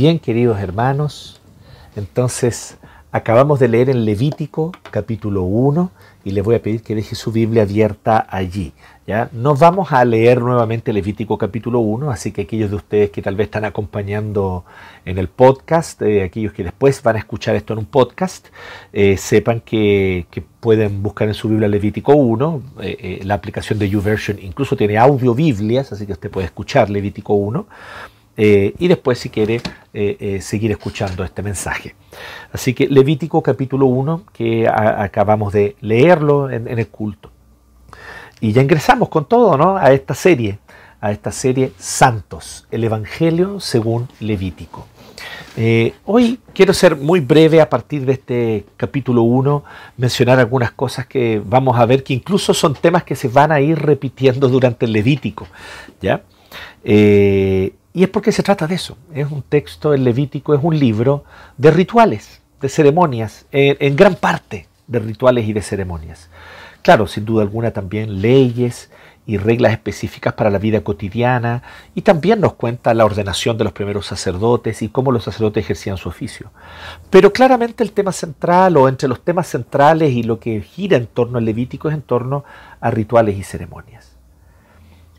Bien, queridos hermanos. Entonces, acabamos de leer en Levítico capítulo 1 y le voy a pedir que deje su Biblia abierta allí. ¿ya? No vamos a leer nuevamente Levítico capítulo 1, así que aquellos de ustedes que tal vez están acompañando en el podcast, eh, aquellos que después van a escuchar esto en un podcast, eh, sepan que, pueden buscar en su Biblia Levítico 1. Eh, la aplicación de YouVersion incluso tiene audio Biblias, así que usted puede escuchar Levítico 1. Y después si quiere seguir escuchando este mensaje. Así que Levítico capítulo 1, que acabamos de leerlo en, el culto. Y ya ingresamos con todo ¿no? a esta serie, a esta serie Santos, el Evangelio según Levítico. Eh, hoy quiero ser muy breve a partir de este capítulo 1, mencionar algunas cosas que vamos a ver que incluso son temas que se van a ir repitiendo durante el Levítico. ¿ya? Eh, y es porque se trata de eso. Es un texto, el Levítico es un libro de rituales, de ceremonias, en, gran parte de rituales y de ceremonias. Claro, sin duda alguna también leyes y reglas específicas para la vida cotidiana y también nos cuenta la ordenación de los primeros sacerdotes y cómo los sacerdotes ejercían su oficio. Pero claramente el tema central o entre los temas centrales y lo que gira en torno al Levítico es en torno a rituales y ceremonias.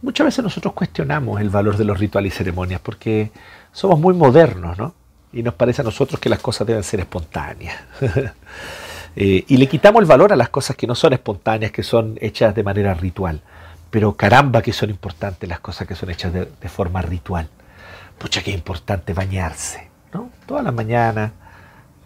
Muchas veces nosotros cuestionamos el valor de los rituales y ceremonias porque somos muy modernos, ¿no? Y nos parece a nosotros que las cosas deben ser espontáneas. Eh, y le quitamos el valor a las cosas que no son espontáneas, que son hechas de manera ritual. Pero caramba que son importantes las cosas que son hechas de, forma ritual. Pucha es importante bañarse, ¿no? Toda la mañana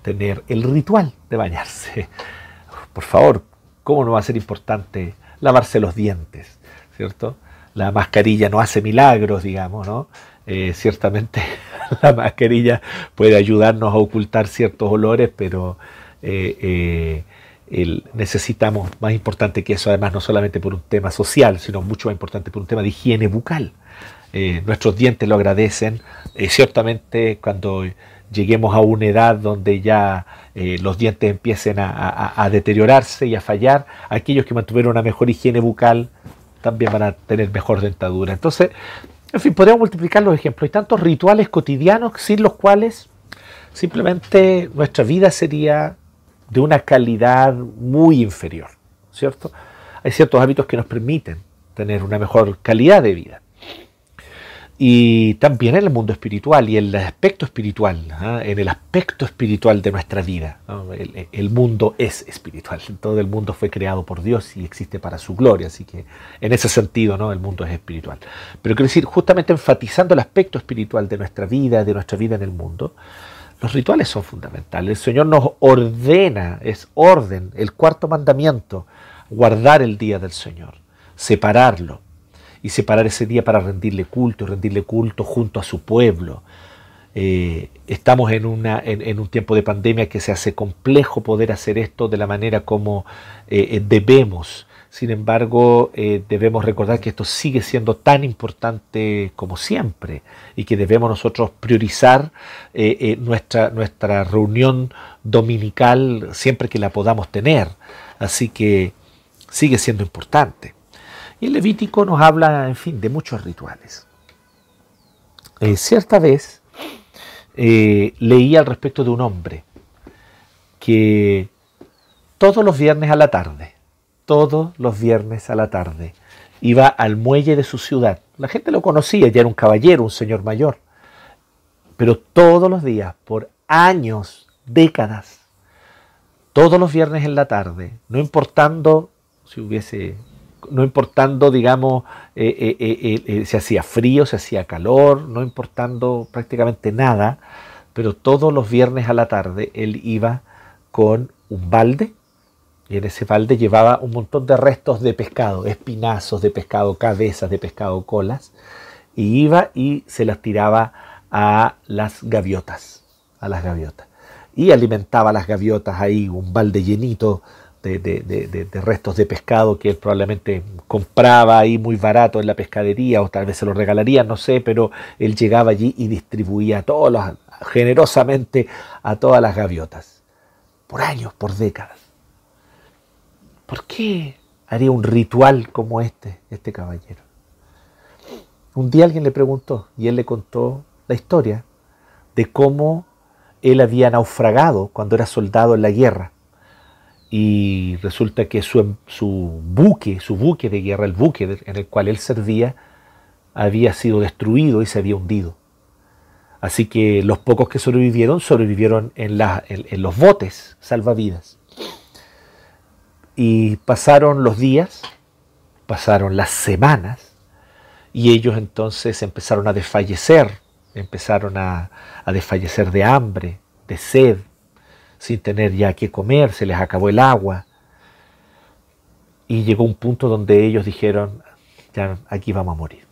tener el ritual de bañarse. Por favor, ¿cómo no va a ser importante lavarse los dientes, ¿cierto? La mascarilla no hace milagros, digamos, ¿no? Eh, ciertamente la mascarilla puede ayudarnos a ocultar ciertos olores, pero eh, eh, necesitamos más importante que eso, además no solamente por un tema social, sino mucho más importante por un tema de higiene bucal. nuestros dientes lo agradecen, ciertamente cuando lleguemos a una edad donde ya los dientes empiecen a, deteriorarse y a fallar, aquellos que mantuvieron una mejor higiene bucal también van a tener mejor dentadura. Entonces, en fin, podríamos multiplicar los ejemplos. Hay tantos rituales cotidianos sin los cuales simplemente nuestra vida sería de una calidad muy inferior, ¿cierto? Hay ciertos hábitos que nos permiten tener una mejor calidad de vida y también en el mundo espiritual y en el aspecto espiritual, ¿ah? en el aspecto espiritual de nuestra vida. El, mundo es espiritual, todo el mundo fue creado por Dios y existe para su gloria, así que en ese sentido ¿no? el mundo es espiritual. Pero quiero decir, justamente enfatizando el aspecto espiritual de nuestra vida, de nuestra vida en el mundo, los rituales son fundamentales. El Señor nos ordena, es orden, el cuarto mandamiento, guardar el día del Señor, separarlo y separar ese día para rendirle culto rendirle culto junto a su pueblo. Eh, estamos en, una, en, un tiempo de pandemia que se hace complejo poder hacer esto de la manera como eh, eh, debemos. Sin embargo, debemos recordar que esto sigue siendo tan importante como siempre y que debemos nosotros priorizar nuestra, nuestra reunión dominical siempre que la podamos tener. Así que sigue siendo importante. Y Levítico nos habla, en fin, de muchos rituales. Eh, cierta vez eh, leí al respecto de un hombre que todos los viernes a la tarde, todos los viernes a la tarde, iba al muelle de su ciudad. La gente lo conocía, ya era un caballero, un señor mayor. Pero todos los días, por años, décadas, todos los viernes en la tarde, no importando si hubiese no importando, digamos, eh, eh, eh, si hacía frío, si hacía calor, no importando prácticamente nada, pero todos los viernes a la tarde él iba con un balde y en ese balde llevaba un montón de restos de pescado, espinazos de pescado, cabezas de pescado, colas, y iba y se las tiraba a las gaviotas, a las gaviotas. Y alimentaba a las gaviotas ahí, un balde llenito de, restos de pescado que él probablemente compraba ahí muy barato en la pescadería o tal vez se lo regalaría, no sé, pero él llegaba allí y distribuía todos generosamente a todas las gaviotas, por años, por décadas. ¿Por qué haría un ritual como este, este caballero? Un día alguien le preguntó y él le contó la historia de cómo él había naufragado cuando era soldado en la guerra. Y resulta que su, su buque, su buque de guerra, el buque en el cual él servía, había sido destruido y se había hundido. Así que los pocos que sobrevivieron, sobrevivieron en, en, los botes salvavidas. Y pasaron los días, pasaron las semanas, y ellos entonces empezaron a desfallecer, empezaron a, a desfallecer de hambre, de sed, sin tener ya qué comer, se les acabó el agua. Y llegó un punto donde ellos dijeron, ya aquí vamos a morir.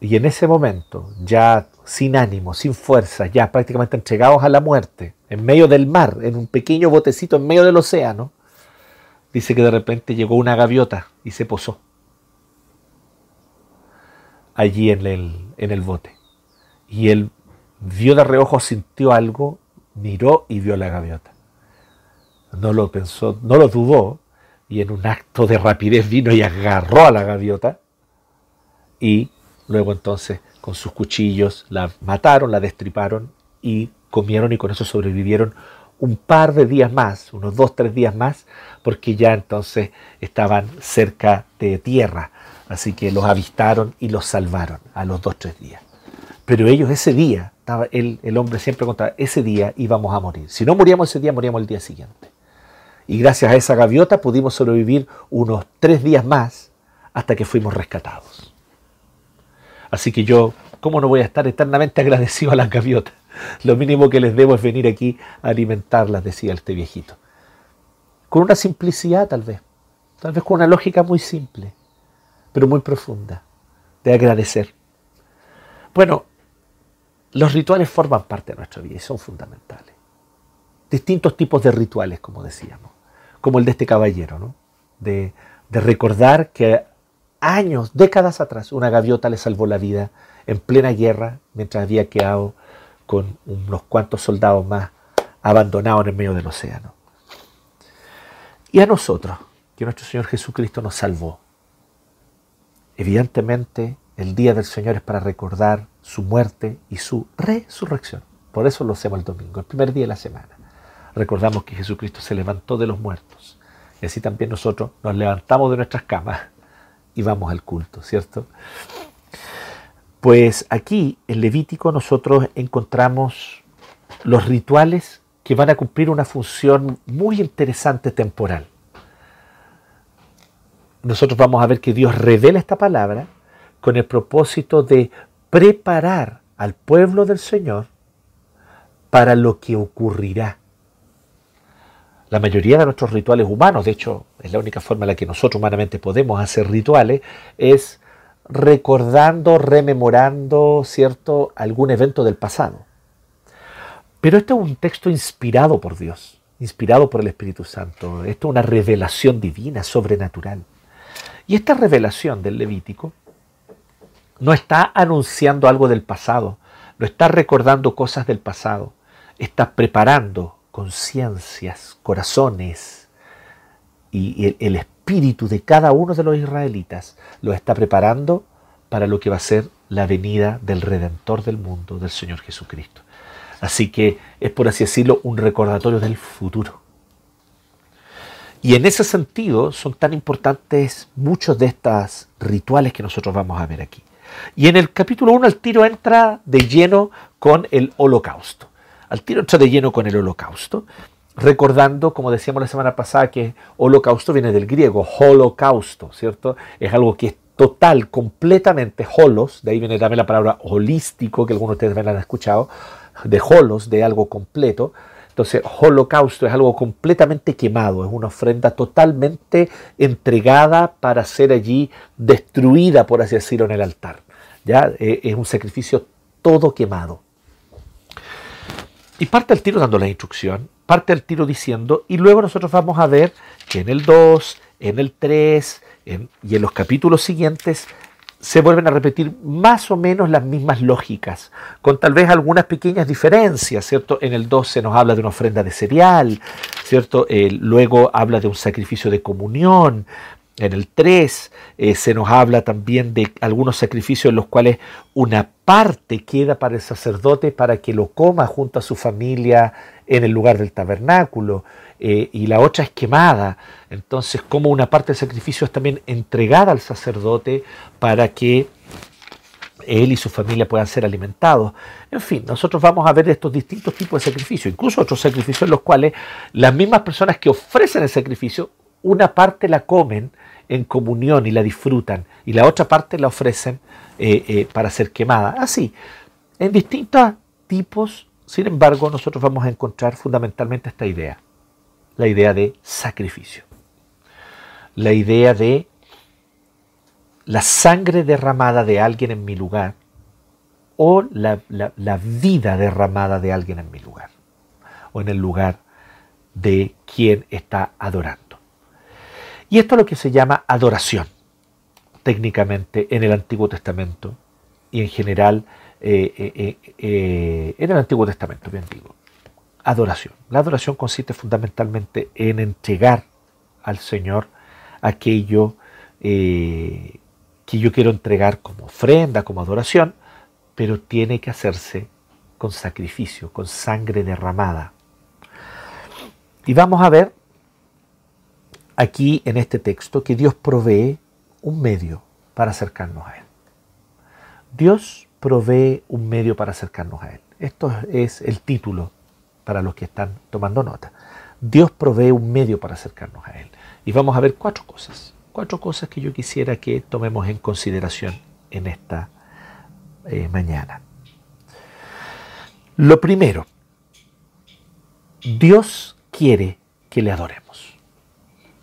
Y en ese momento, ya sin ánimo, sin fuerza, ya prácticamente entregados a la muerte, en medio del mar, en un pequeño botecito en medio del océano, dice que de repente llegó una gaviota y se posó allí en el, en el bote. Y él vio de reojo, sintió algo, miró y vio la gaviota. No lo pensó, no lo dudó, y en un acto de rapidez vino y agarró a la gaviota y Luego entonces con sus cuchillos la mataron, la destriparon y comieron y con eso sobrevivieron un par de días más, unos dos, tres días más, porque ya entonces estaban cerca de tierra. Así que los avistaron y los salvaron a los dos, tres días. Pero ellos ese día, estaba, el, el hombre siempre contaba, ese día íbamos a morir. Si no moríamos ese día, moríamos el día siguiente. Y gracias a esa gaviota pudimos sobrevivir unos tres días más hasta que fuimos rescatados. Así que yo, ¿cómo no voy a estar eternamente agradecido a las gaviotas? Lo mínimo que les debo es venir aquí a alimentarlas, decía este viejito. Con una simplicidad tal vez, tal vez con una lógica muy simple, pero muy profunda, de agradecer. Bueno, los rituales forman parte de nuestra vida y son fundamentales. Distintos tipos de rituales, como decíamos, como el de este caballero, ¿no? de, recordar que años, décadas atrás, una gaviota le salvó la vida en plena guerra mientras había quedado con unos cuantos soldados más abandonados en el medio del océano. Y a nosotros, que nuestro Señor Jesucristo nos salvó. Evidentemente, el día del Señor es para recordar su muerte y su resurrección. Por eso lo hacemos el domingo, el primer día de la semana. Recordamos que Jesucristo se levantó de los muertos. Y así también nosotros nos levantamos de nuestras camas y vamos al culto, ¿cierto? Pues aquí en Levítico nosotros encontramos los rituales que van a cumplir una función muy interesante temporal. Nosotros vamos a ver que Dios revela esta palabra con el propósito de preparar al pueblo del Señor para lo que ocurrirá la mayoría de nuestros rituales humanos, de hecho es la única forma en la que nosotros humanamente podemos hacer rituales, es recordando, rememorando, ¿cierto?, algún evento del pasado. Pero esto es un texto inspirado por Dios, inspirado por el Espíritu Santo. Esto es una revelación divina, sobrenatural. Y esta revelación del Levítico no está anunciando algo del pasado, no está recordando cosas del pasado, está preparando conciencias, corazones y el, espíritu de cada uno de los israelitas lo está preparando para lo que va a ser la venida del Redentor del mundo, del Señor Jesucristo. Así que es, por así decirlo, un recordatorio del futuro. Y en ese sentido son tan importantes muchos de estos rituales que nosotros vamos a ver aquí. Y en el capítulo 1 el tiro entra de lleno con el holocausto al tiro entra de lleno con el holocausto, recordando, como decíamos la semana pasada, que holocausto viene del griego, holocausto, ¿cierto? Es algo que es total, completamente holos, de ahí viene también la palabra holístico, que algunos de ustedes me han escuchado, de holos, de algo completo. Entonces, holocausto es algo completamente quemado, es una ofrenda totalmente entregada para ser allí destruida, por así decirlo, en el altar. ¿ya? Eh, es un sacrificio todo quemado. Y parte el tiro dando la instrucción, parte el tiro diciendo, y luego nosotros vamos a ver que en el 2, en el 3 y en los capítulos siguientes se vuelven a repetir más o menos las mismas lógicas, con tal vez algunas pequeñas diferencias, ¿cierto? En el 2 se nos habla de una ofrenda de cereal, ¿cierto? luego habla de un sacrificio de comunión, En el 3 eh, se nos habla también de algunos sacrificios en los cuales una parte queda para el sacerdote para que lo coma junto a su familia en el lugar del tabernáculo eh, y la otra es quemada. Entonces, como una parte del sacrificio es también entregada al sacerdote para que él y su familia puedan ser alimentados. En fin, nosotros vamos a ver estos distintos tipos de sacrificios, incluso otros sacrificios en los cuales las mismas personas que ofrecen el sacrificio, una parte la comen en comunión y la disfrutan, y la otra parte la ofrecen eh, eh, para ser quemada. Así, en distintos tipos, sin embargo, nosotros vamos a encontrar fundamentalmente esta idea, la idea de sacrificio, la idea de la sangre derramada de alguien en mi lugar o la, la vida derramada de alguien en mi lugar o en el lugar de quien está adorando. Y esto es lo que se llama adoración, técnicamente en el Antiguo Testamento y en general eh, eh, eh, en el Antiguo Testamento, bien digo. Adoración. La adoración consiste fundamentalmente en entregar al Señor aquello que yo quiero entregar como ofrenda, como adoración, pero tiene que hacerse con sacrificio, con sangre derramada. Y vamos a ver aquí en este texto que Dios provee un medio para acercarnos a Él. Dios provee un medio para acercarnos a Él. Esto es el título para los que están tomando nota. Dios provee un medio para acercarnos a Él. Y vamos a ver cuatro cosas. Cuatro cosas que yo quisiera que tomemos en consideración en esta eh, mañana. Lo primero, Dios quiere que le adoremos.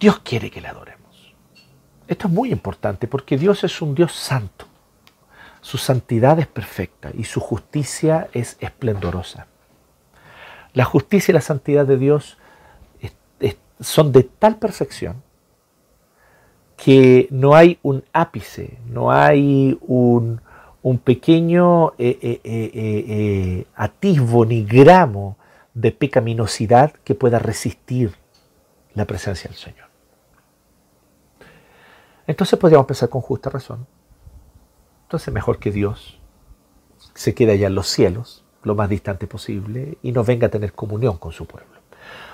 Dios quiere que le adoremos. Esto es muy importante porque Dios es un Dios santo. Su santidad es perfecta y su justicia es esplendorosa. La justicia y la santidad de Dios son de tal perfección que no hay un ápice, no hay un, pequeño eh, eh, eh, atisbo ni gramo de pecaminosidad que pueda resistir la presencia del Señor. Entonces podríamos pensar con justa razón. Entonces mejor que Dios se quede allá en los cielos, lo más distante posible, y no venga a tener comunión con su pueblo.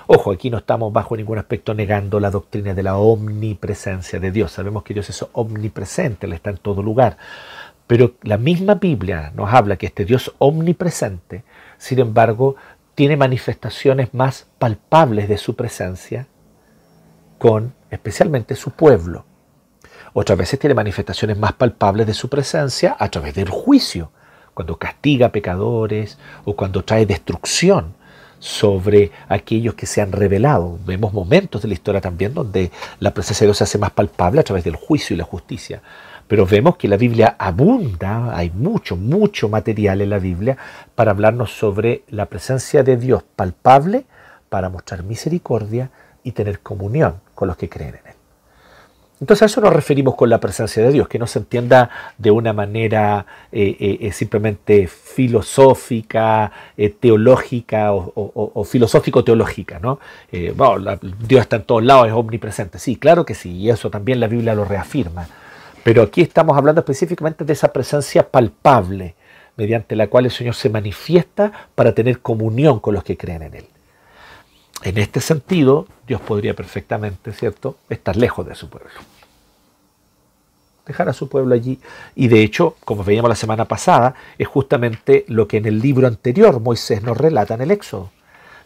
Ojo, aquí no estamos bajo ningún aspecto negando la doctrina de la omnipresencia de Dios. Sabemos que Dios es omnipresente, Él está en todo lugar. Pero la misma Biblia nos habla que este Dios omnipresente, sin embargo, tiene manifestaciones más palpables de su presencia con especialmente su pueblo. Otras veces tiene manifestaciones más palpables de su presencia a través del juicio, cuando castiga pecadores o cuando trae destrucción sobre aquellos que se han revelado. Vemos momentos de la historia también donde la presencia de Dios se hace más palpable a través del juicio y la justicia. Pero vemos que la Biblia abunda, hay mucho, mucho material en la Biblia para hablarnos sobre la presencia de Dios palpable, para mostrar misericordia y tener comunión con los que creen. Entonces a eso nos referimos con la presencia de Dios, que no se entienda de una manera eh, eh, eh, simplemente filosófica, teológica o, filosófico-teológica. ¿no? Dios está en todos lados, es omnipresente. Sí, claro que sí, y eso también la Biblia lo reafirma. Pero aquí estamos hablando específicamente de esa presencia palpable, mediante la cual el Señor se manifiesta para tener comunión con los que creen en Él. En este sentido, Dios podría perfectamente, ¿cierto?, estar lejos de su pueblo. Dejar a su pueblo allí. Y de hecho, como veíamos la semana pasada, es justamente lo que en el libro anterior Moisés nos relata en el Éxodo.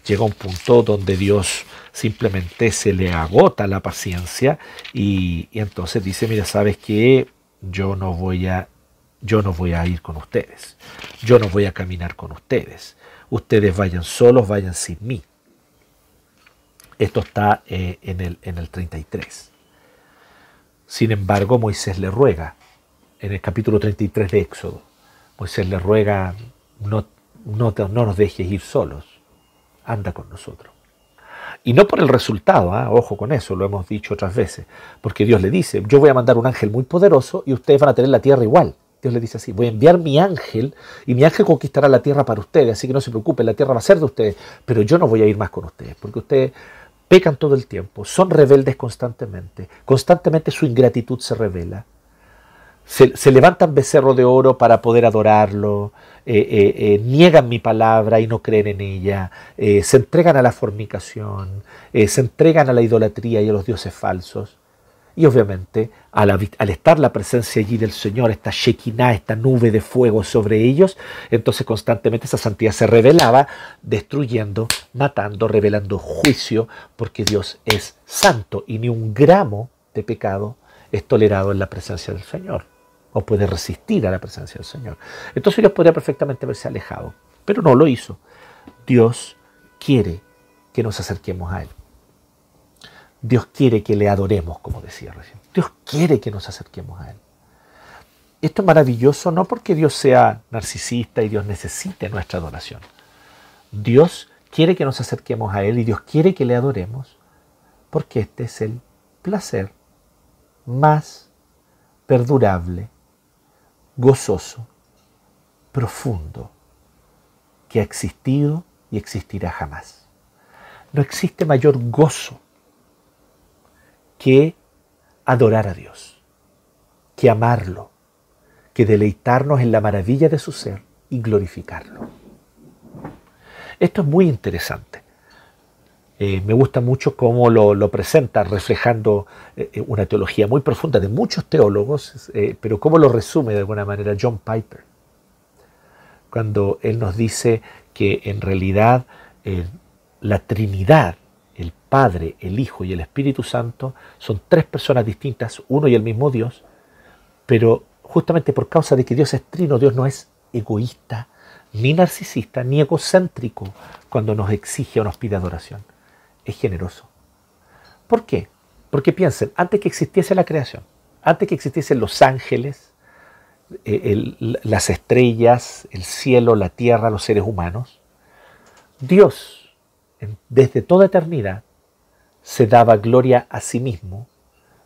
Llega un punto donde Dios simplemente se le agota la paciencia y, entonces dice, mira, sabes que yo no voy a yo no voy a ir con ustedes. Yo no voy a caminar con ustedes. Ustedes vayan solos, vayan sin mí. Esto está eh, en, el, en el 33. Sin embargo, Moisés le ruega, en el capítulo 33 de Éxodo, Moisés le ruega, no, no, no nos dejes ir solos, anda con nosotros. Y no por el resultado, ¿ah? ojo con eso, lo hemos dicho otras veces, porque Dios le dice, yo voy a mandar un ángel muy poderoso y ustedes van a tener la tierra igual. Dios le dice así, voy a enviar mi ángel y mi ángel conquistará la tierra para ustedes, así que no se preocupen, la tierra va a ser de ustedes, pero yo no voy a ir más con ustedes, porque ustedes pecan todo el tiempo, son rebeldes constantemente, constantemente su ingratitud se revela. Se, levantan becerro de oro para poder adorarlo, eh, eh, eh, niegan mi palabra y no creen en ella, se entregan a la fornicación, se entregan a la idolatría y a los dioses falsos. Y obviamente, al, estar la presencia allí del Señor, esta Shekinah, esta nube de fuego sobre ellos, entonces constantemente esa santidad se revelaba, destruyendo, matando, revelando juicio, porque Dios es santo y ni un gramo de pecado es tolerado en la presencia del Señor, o puede resistir a la presencia del Señor. Entonces Dios podría perfectamente haberse alejado, pero no lo hizo. Dios quiere que nos acerquemos a Él. Dios quiere que le adoremos, como decía recién. Dios quiere que nos acerquemos a Él. Esto es maravilloso no porque Dios sea narcisista y Dios necesite nuestra adoración. Dios quiere que nos acerquemos a Él y Dios quiere que le adoremos porque este es el placer más perdurable, gozoso, profundo que ha existido y existirá jamás. No existe mayor gozo que adorar a Dios, que amarlo, que deleitarnos en la maravilla de su ser y glorificarlo. Esto es muy interesante. Eh, me gusta mucho cómo lo, presenta, reflejando eh, eh, una teología muy profunda de muchos teólogos, pero cómo lo resume de alguna manera John Piper, cuando él nos dice que en realidad la Trinidad Padre, el Hijo y el Espíritu Santo son tres personas distintas, uno y el mismo Dios, pero justamente por causa de que Dios es trino, Dios no es egoísta, ni narcisista, ni egocéntrico cuando nos exige o nos pide adoración. Es generoso. ¿Por qué? Porque piensen, antes que existiese la creación, antes que existiesen los ángeles, eh, las estrellas, el cielo, la tierra, los seres humanos, Dios desde toda eternidad, se daba gloria a sí mismo,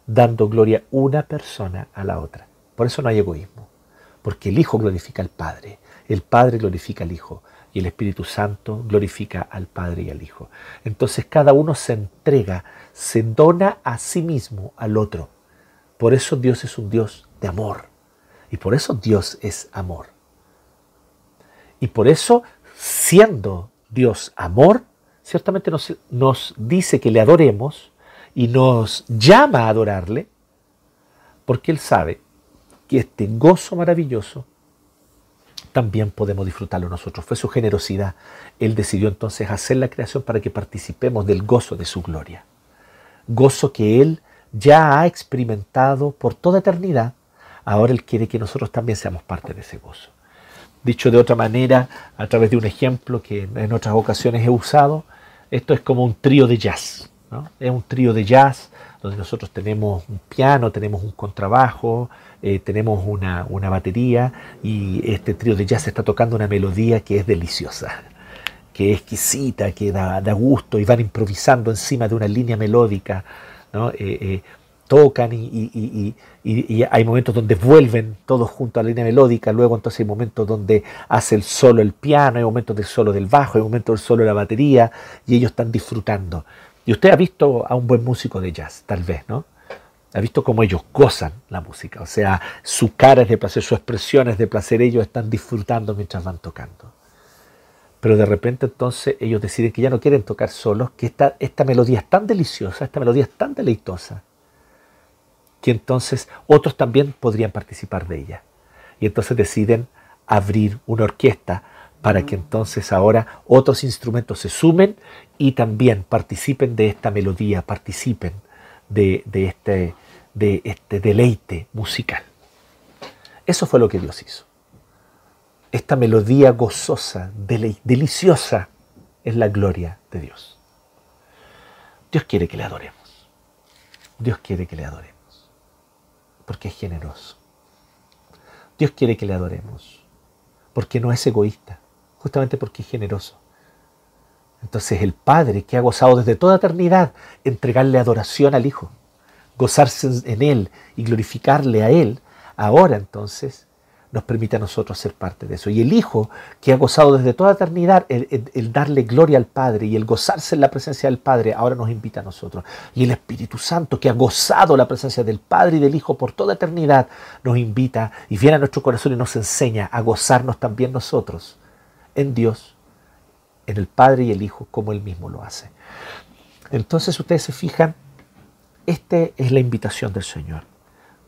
dando gloria una persona a la otra. Por eso no hay egoísmo, porque el Hijo glorifica al Padre, el Padre glorifica al Hijo y el Espíritu Santo glorifica al Padre y al Hijo. Entonces cada uno se entrega, se dona a sí mismo al otro. Por eso Dios es un Dios de amor. Y por eso Dios es amor. Y por eso, siendo Dios amor, ciertamente nos, dice que le adoremos y nos llama a adorarle, porque Él sabe que este gozo maravilloso también podemos disfrutarlo nosotros. Fue su generosidad. Él decidió entonces hacer la creación para que participemos del gozo de su gloria. Gozo que Él ya ha experimentado por toda eternidad. Ahora Él quiere que nosotros también seamos parte de ese gozo. Dicho de otra manera, a través de un ejemplo que en otras ocasiones he usado, esto es como un trío de jazz. Es un trío de jazz donde nosotros tenemos un piano, tenemos un contrabajo, eh, tenemos una, batería y este trío de jazz está tocando una melodía que es deliciosa, que es exquisita, que da, gusto y van improvisando encima de una línea melódica. ¿no? Eh, eh, tocan y, hay momentos donde vuelven todos juntos a la línea melódica, luego entonces hay momentos donde hace el solo el piano, hay momentos del solo del bajo, hay momentos del solo de la batería y ellos están disfrutando. Y usted ha visto a un buen músico de jazz, tal vez, ¿no? Ha visto cómo ellos gozan la música, o sea, su cara es de placer, su expresión es de placer, ellos están disfrutando mientras van tocando. Pero de repente entonces ellos deciden que ya no quieren tocar solos, que esta, esta melodía es tan deliciosa, esta melodía es tan deleitosa, que entonces otros también podrían participar de ella. Y entonces deciden abrir una orquesta para que entonces ahora otros instrumentos se sumen y también participen de esta melodía, participen de, este, de este deleite musical. Eso fue lo que Dios hizo. Esta melodía gozosa, deliciosa, es la gloria de Dios. Dios quiere que le adoremos. Dios quiere que le adoremos porque es generoso. Dios quiere que le adoremos, porque no es egoísta, justamente porque es generoso. Entonces el Padre que ha gozado desde toda eternidad entregarle adoración al Hijo, gozarse en Él y glorificarle a Él, ahora entonces nos permite a nosotros ser parte de eso. Y el Hijo, que ha gozado desde toda eternidad el, darle gloria al Padre y el gozarse en la presencia del Padre, ahora nos invita a nosotros. Y el Espíritu Santo, que ha gozado la presencia del Padre y del Hijo por toda eternidad, nos invita y viene a nuestro corazón y nos enseña a gozarnos también nosotros en Dios, en el Padre y el Hijo, como Él mismo lo hace. Entonces ustedes se fijan, esta es la invitación del Señor.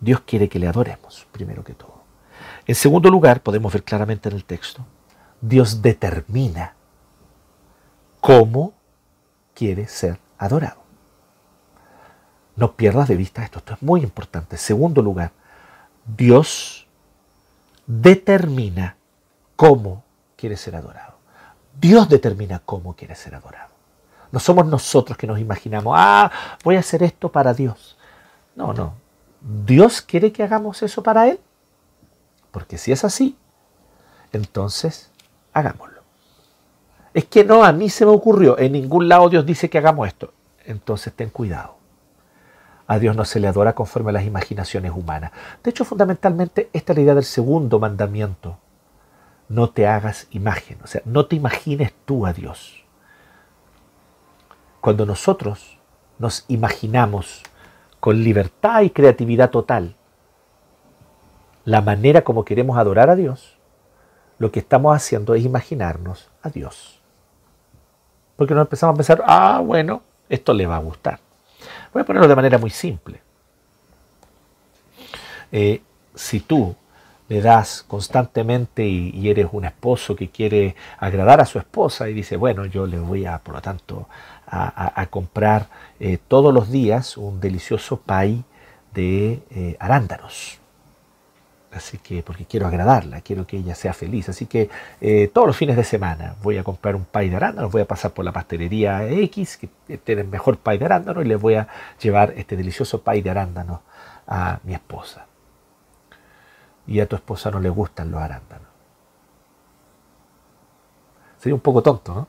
Dios quiere que le adoremos, primero que todo. En segundo lugar, podemos ver claramente en el texto, Dios determina cómo quiere ser adorado. No pierdas de vista esto, esto es muy importante. En segundo lugar, Dios determina cómo quiere ser adorado. Dios determina cómo quiere ser adorado. No somos nosotros que nos imaginamos, ah, voy a hacer esto para Dios. No, no. Dios quiere que hagamos eso para Él. Porque si es así, entonces hagámoslo. Es que no, a mí se me ocurrió, en ningún lado Dios dice que hagamos esto. Entonces ten cuidado. A Dios no se le adora conforme a las imaginaciones humanas. De hecho, fundamentalmente, esta es la idea del segundo mandamiento. No te hagas imagen, o sea, no te imagines tú a Dios. Cuando nosotros nos imaginamos con libertad y creatividad total la manera como queremos adorar a Dios, lo que estamos haciendo es imaginarnos a Dios. Porque nos empezamos a pensar, ah, bueno, esto le va a gustar. Voy a ponerlo de manera muy simple. Eh, si tú le das constantemente y, eres un esposo que quiere agradar a su esposa y dice, bueno, yo le voy a, por lo tanto, a, comprar eh, todos los días un delicioso pay de eh, arándanos. Así que, porque quiero agradarla, quiero que ella sea feliz. Así que eh, todos los fines de semana voy a comprar un pay de arándanos, voy a pasar por la pastelería X, que tiene el mejor pay de arándanos, y le voy a llevar este delicioso pay de arándanos a mi esposa. Y a tu esposa no le gustan los arándanos. Sería un poco tonto, ¿no?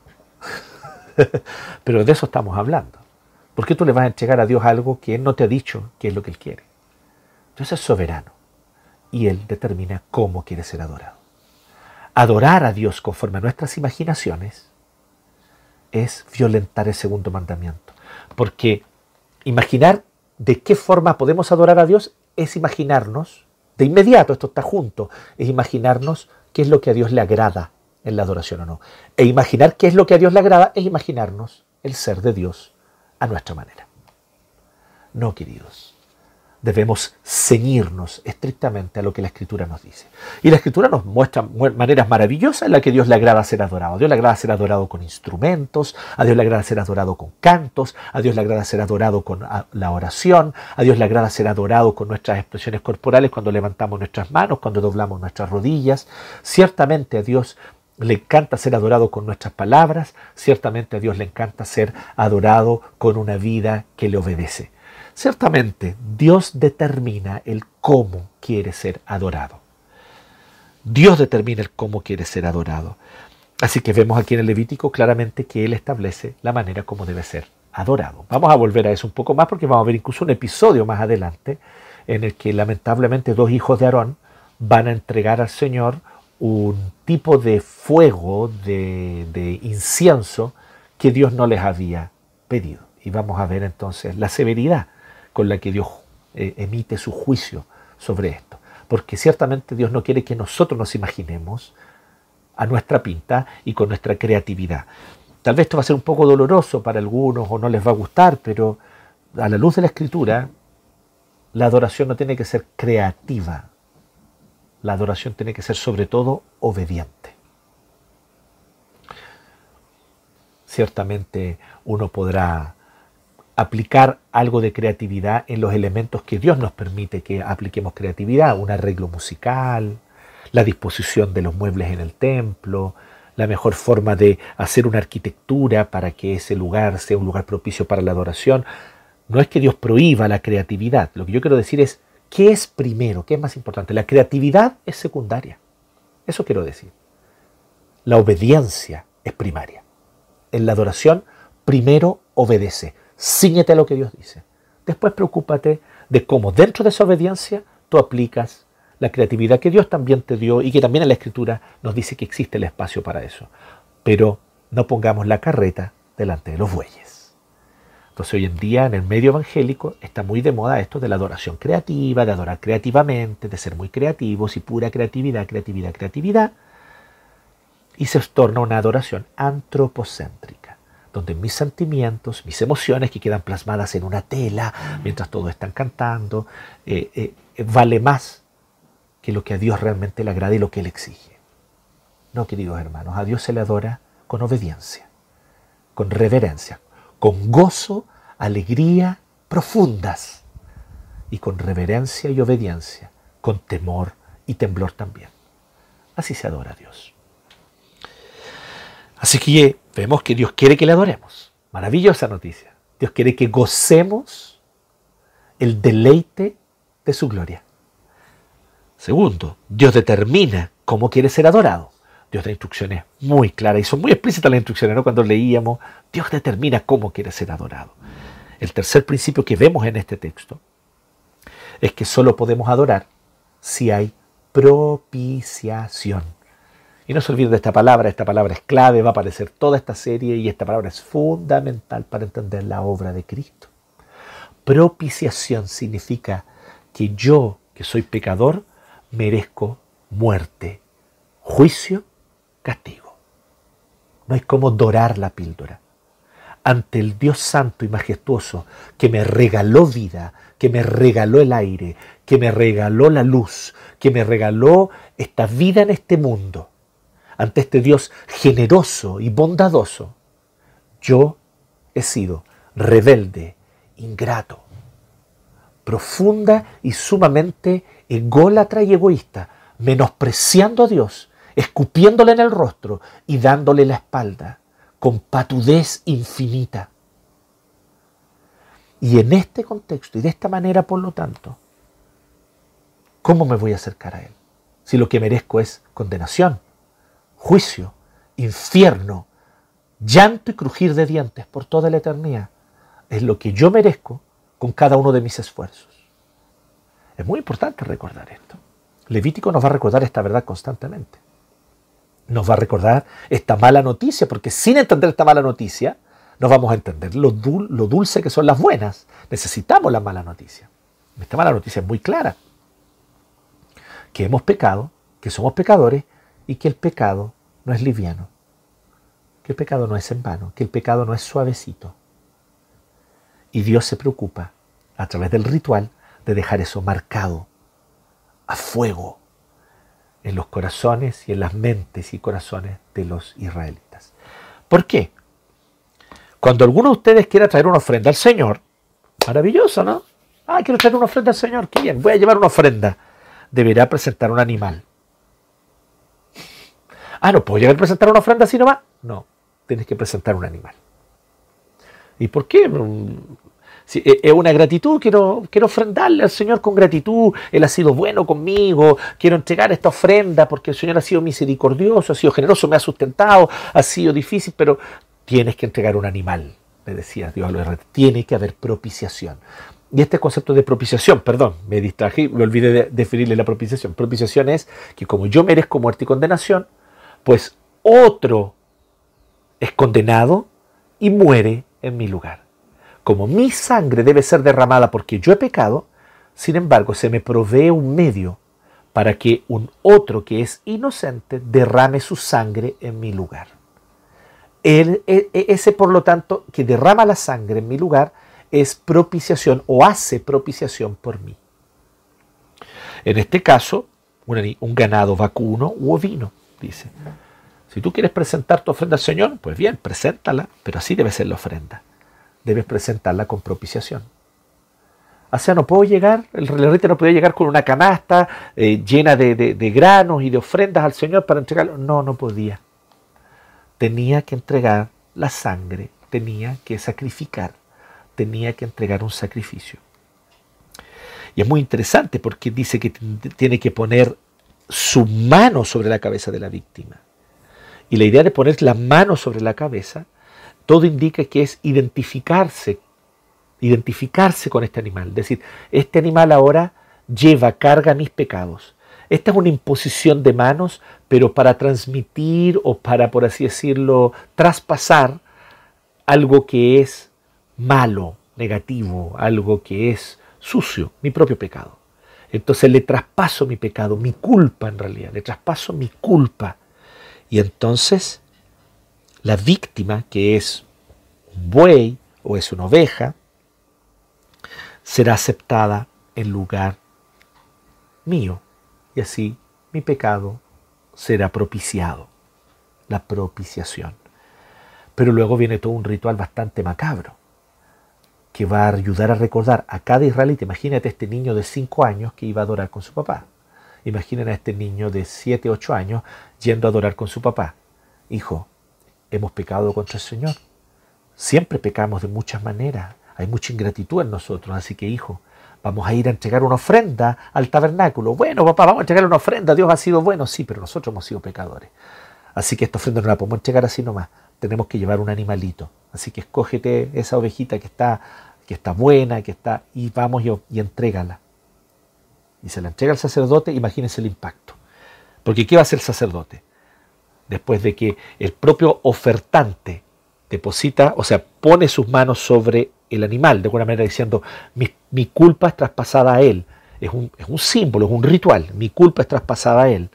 Pero de eso estamos hablando. ¿Por qué tú le vas a entregar a Dios algo que Él no te ha dicho que es lo que Él quiere? Dios es soberano y Él determina cómo quiere ser adorado. Adorar a Dios conforme a nuestras imaginaciones es violentar el segundo mandamiento. Porque imaginar de qué forma podemos adorar a Dios es imaginarnos, de inmediato, esto está junto, es imaginarnos qué es lo que a Dios le agrada en la adoración o no. E imaginar qué es lo que a Dios le agrada es imaginarnos el ser de Dios a nuestra manera. No, queridos debemos ceñirnos estrictamente a lo que la Escritura nos dice. Y la Escritura nos muestra maneras maravillosas en las que Dios le agrada ser adorado. A Dios le agrada ser adorado con instrumentos, a Dios le agrada ser adorado con cantos, a Dios le agrada ser adorado con la oración, a Dios le agrada ser adorado con nuestras expresiones corporales cuando levantamos nuestras manos, cuando doblamos nuestras rodillas. Ciertamente a Dios le encanta ser adorado con nuestras palabras, ciertamente a Dios le encanta ser adorado con una vida que le obedece. Ciertamente, Dios determina el cómo quiere ser adorado. Dios determina el cómo quiere ser adorado. Así que vemos aquí en el Levítico claramente que Él establece la manera como debe ser adorado. Vamos a volver a eso un poco más porque vamos a ver incluso un episodio más adelante en el que lamentablemente dos hijos de Aarón van a entregar al Señor un tipo de fuego, de, de incienso que Dios no les había pedido. Y vamos a ver entonces la severidad con la que Dios eh, emite su juicio sobre esto. Porque ciertamente Dios no quiere que nosotros nos imaginemos a nuestra pinta y con nuestra creatividad. Tal vez esto va a ser un poco doloroso para algunos o no les va a gustar, pero a la luz de la escritura, la adoración no tiene que ser creativa. La adoración tiene que ser sobre todo obediente. Ciertamente uno podrá aplicar algo de creatividad en los elementos que Dios nos permite que apliquemos creatividad, un arreglo musical, la disposición de los muebles en el templo, la mejor forma de hacer una arquitectura para que ese lugar sea un lugar propicio para la adoración. No es que Dios prohíba la creatividad, lo que yo quiero decir es, ¿qué es primero? ¿Qué es más importante? La creatividad es secundaria. Eso quiero decir. La obediencia es primaria. En la adoración, primero obedece. Cíñete a lo que Dios dice. Después preocúpate de cómo dentro de esa obediencia tú aplicas la creatividad que Dios también te dio y que también en la Escritura nos dice que existe el espacio para eso. Pero no pongamos la carreta delante de los bueyes. Entonces hoy en día en el medio evangélico está muy de moda esto de la adoración creativa, de adorar creativamente, de ser muy creativos y pura creatividad, creatividad, creatividad. Y se torna una adoración antropocéntrica, donde mis sentimientos, mis emociones que quedan plasmadas en una tela mientras todos están cantando, eh, eh, vale más que lo que a Dios realmente le agrada y lo que Él exige. No, queridos hermanos, a Dios se le adora con obediencia, con reverencia, con gozo, alegría profundas y con reverencia y obediencia, con temor y temblor también. Así se adora a Dios. Así que vemos que Dios quiere que le adoremos. Maravillosa noticia. Dios quiere que gocemos el deleite de su gloria. Segundo, Dios determina cómo quiere ser adorado. Dios da instrucciones muy claras y son muy explícitas las instrucciones, ¿no? Cuando leíamos, Dios determina cómo quiere ser adorado. El tercer principio que vemos en este texto es que solo podemos adorar si hay propiciación. Y no se olviden de esta palabra, esta palabra es clave, va a aparecer toda esta serie y esta palabra es fundamental para entender la obra de Cristo. Propiciación significa que yo, que soy pecador, merezco muerte, juicio, castigo. No hay como dorar la píldora. Ante el Dios santo y majestuoso que me regaló vida, que me regaló el aire, que me regaló la luz, que me regaló esta vida en este mundo, ante este Dios generoso y bondadoso, yo he sido rebelde, ingrato, profunda y sumamente ególatra y egoísta, menospreciando a Dios, escupiéndole en el rostro y dándole la espalda, con patudez infinita. Y en este contexto y de esta manera, por lo tanto, ¿cómo me voy a acercar a Él? Si lo que merezco es condenación, juicio, infierno, llanto y crujir de dientes por toda la eternidad, es lo que yo merezco con cada uno de mis esfuerzos. Es muy importante recordar esto. Levítico nos va a recordar esta verdad constantemente. Nos va a recordar esta mala noticia, porque sin entender esta mala noticia, no vamos a entender lo, dulce que son las buenas. Necesitamos la mala noticia. Esta mala noticia es muy clara. Que hemos pecado, que somos pecadores y que el pecado no es liviano. Que el pecado no es en vano, que el pecado no es suavecito. Y Dios se preocupa a través del ritual de dejar eso marcado a fuego en los corazones y en las mentes y corazones de los israelitas. ¿Por qué? Cuando alguno de ustedes quiera traer una ofrenda al Señor, maravilloso, ¿no? Ah, quiero traer una ofrenda al Señor, qué bien, voy a llevar una ofrenda. Deberá presentar un animal. Ah, ¿no puedo llegar a presentar una ofrenda así nomás? No, tienes que presentar un animal. ¿Y por qué? Eh, es una gratitud, quiero, quiero ofrendarle al Señor con gratitud, Él ha sido bueno conmigo, quiero entregar esta ofrenda porque el Señor ha sido misericordioso, ha sido generoso, me ha sustentado, ha sido difícil, pero tienes que entregar un animal, le decía Dios a tiene que haber propiciación. Y este concepto de propiciación, perdón, me distraje, me olvidé de definirle la propiciación. Propiciación es que como yo merezco muerte y condenación, pues otro es condenado y muere en mi lugar como mi sangre debe ser derramada porque yo he pecado, sin embargo se me provee un medio para que un otro que es inocente derrame su sangre en mi lugar. E, e, ese, por lo tanto, que derrama la sangre en mi lugar, es propiciación o hace propiciación por mí. En este caso, un ganado vacuno u ovino, dice. Si tú quieres presentar tu ofrenda al Señor, pues bien, preséntala, pero así debe ser la ofrenda debes presentarla con propiciación. O sea, no puedo llegar, el rey no podía llegar con una canasta eh, llena de, de, granos y de ofrendas al Señor para entregarlo. No, no podía. Tenía que entregar la sangre, tenía que sacrificar, tenía que entregar un sacrificio. Y es muy interesante porque dice que tiene que poner su mano sobre la cabeza de la víctima. Y la idea de poner la mano sobre la cabeza todo indica que es identificarse, identificarse con este animal. Es decir, este animal ahora lleva, carga mis pecados. esta es una imposición de manos, pero para transmitir o para, por así decirlo, traspasar algo que es malo, negativo, algo que es sucio, mi propio pecado. Entonces le traspaso mi pecado, mi culpa en realidad, le traspaso mi culpa. Y entonces la víctima, que es un buey o es una oveja, será aceptada en lugar mío. Y así mi pecado será propiciado. La propiciación. Pero luego viene todo un ritual bastante macabro que va a ayudar a recordar a cada israelita. Imagínate este niño de 5 años que iba a adorar con su papá. Imaginen a este niño de 7, 8 años yendo a adorar con su papá. Hijo, hemos pecado contra el Señor. Siempre pecamos de muchas maneras. Hay mucha ingratitud en nosotros. Así que, hijo, vamos a ir a entregar una ofrenda al tabernáculo. Bueno, papá, vamos a entregar una ofrenda. Dios ha sido bueno. Sí, pero nosotros hemos sido pecadores. Así que esta ofrenda no la podemos entregar así nomás. Tenemos que llevar un animalito. Así que escógete esa ovejita que está, que está buena, que está, y vamos y, y entrégala. Y se la entrega al sacerdote, imagínense el impacto. Porque ¿qué va a hacer el sacerdote? Después de que el propio ofertante deposita, o sea, pone sus manos sobre el animal, de alguna manera diciendo, mi, culpa es traspasada a él. Es un, es un, símbolo, es un ritual. Mi culpa es traspasada a él,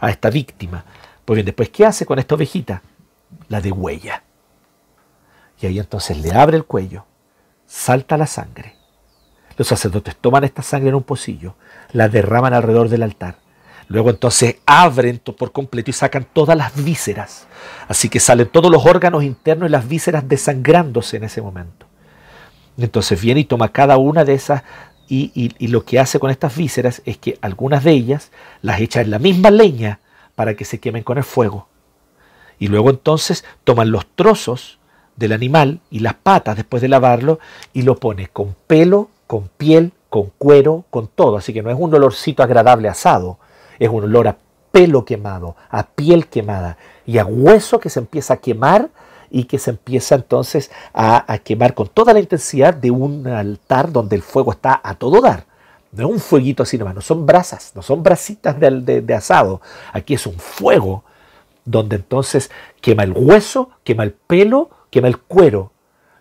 a esta víctima. Pues bien, después, ¿qué hace con esta ovejita? La de huella. Y ahí entonces le abre el cuello, salta la sangre. Los sacerdotes toman esta sangre en un pocillo, la derraman alrededor del altar. Luego entonces abren por completo y sacan todas las vísceras. Así que salen todos los órganos internos y las vísceras desangrándose en ese momento. Entonces viene y toma cada una de esas y, y, lo que hace con estas vísceras es que algunas de ellas las echa en la misma leña para que se quemen con el fuego. Y luego entonces toman los trozos del animal y las patas después de lavarlo y lo pone con pelo, con piel, con cuero, con todo. Así que no es un olorcito agradable asado, es un olor a pelo quemado, a piel quemada y a hueso que se empieza a quemar y que se empieza entonces a, quemar con toda la intensidad de un altar donde el fuego está a todo dar. No es un fueguito así nomás, no son brasas, no son brasitas de asado. Aquí es un fuego donde entonces quema el hueso, quema el pelo, quema el cuero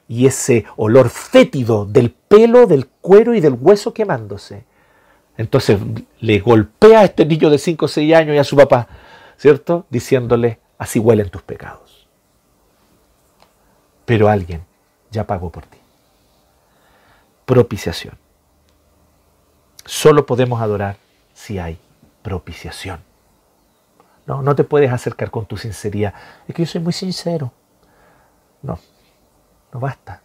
y ese olor fétido del pelo, del cuero y del hueso quemándose. Entonces le golpea a este niño de 5 o 6 años y a su papá, ¿cierto? Diciéndole, así huelen tus pecados. Pero alguien ya pagó por ti. Propiciación. Solo podemos adorar si hay propiciación. No, no te puedes acercar con tu sinceridad. Es que yo soy muy sincero. No, no basta.